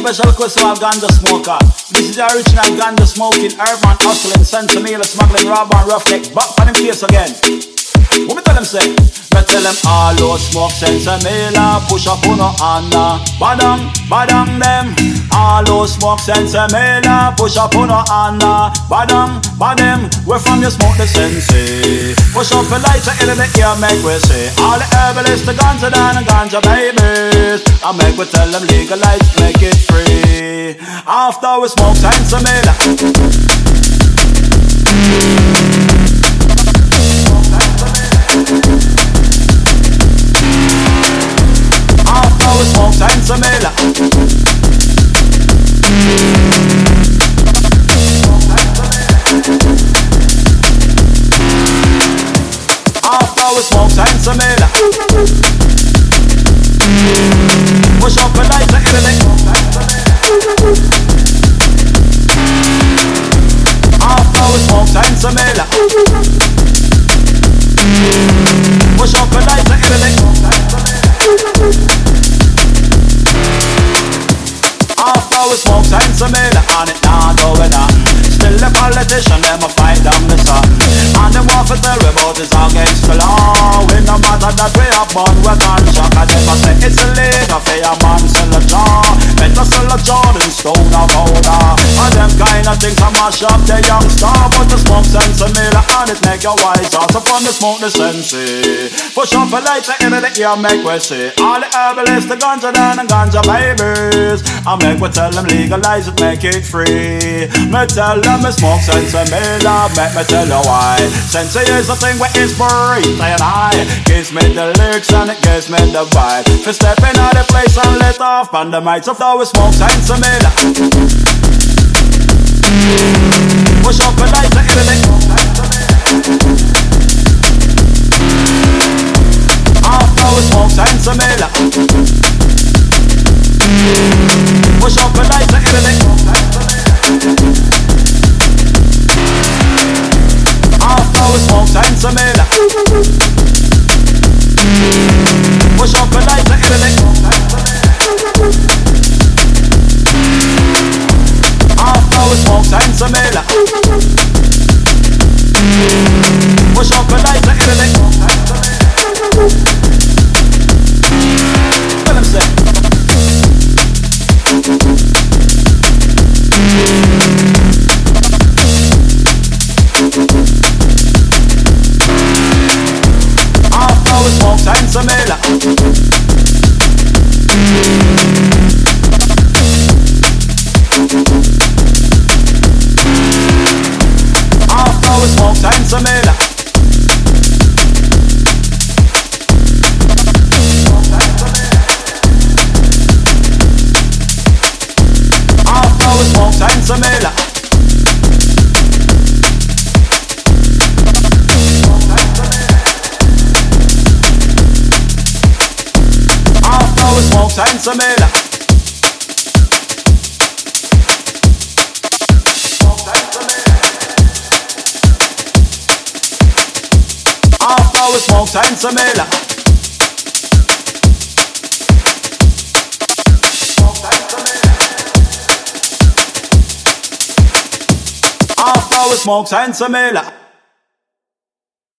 special request to all ganja smoker. This is the original ganja smoking, urban hustling, sensimilla smuggling, robber and roughneck. Back on the case again. What me tell them say? Me tell them all out smoke sense and mela push up on no Anna. Ah. Badang, badang them. All out smoke sense eh, and mela push up on no Anna. Eh. Badang, badam. Where from you smoke the sense? Eh. Push up a lighter in the ear make we say. All the herbalists, the ganja down and ganja babies. I make we tell them legalize, make it free. After we smoke sensimilla. After we smoke sense sensimilla politician them a fight down the sun. And them want to is against the law Matter that we are born we can shock them a say it's illegal for a man sell a jar Better sell a Jordan stone or powder And them kind of things a mash up the youngster But the and it make you wiser So from the smoke the sensi Push up a lighter in the ear make we see. All the herbalists the ganja down and ganja babies. I make we tell them legalize it make it free. Me tell them me smoke sensimilla Make me tell you why. Sensi is the thing where inspiration and I. Gives me the lyrics and it gives me the vibe. For stepping out the place and let off on the mics of we smoke sensimilla Push up a lighter in the Push up a lighter in the we smoke sensimilla Push up sensimilla After we smoke After we smoke sensimilla smokes and some mela.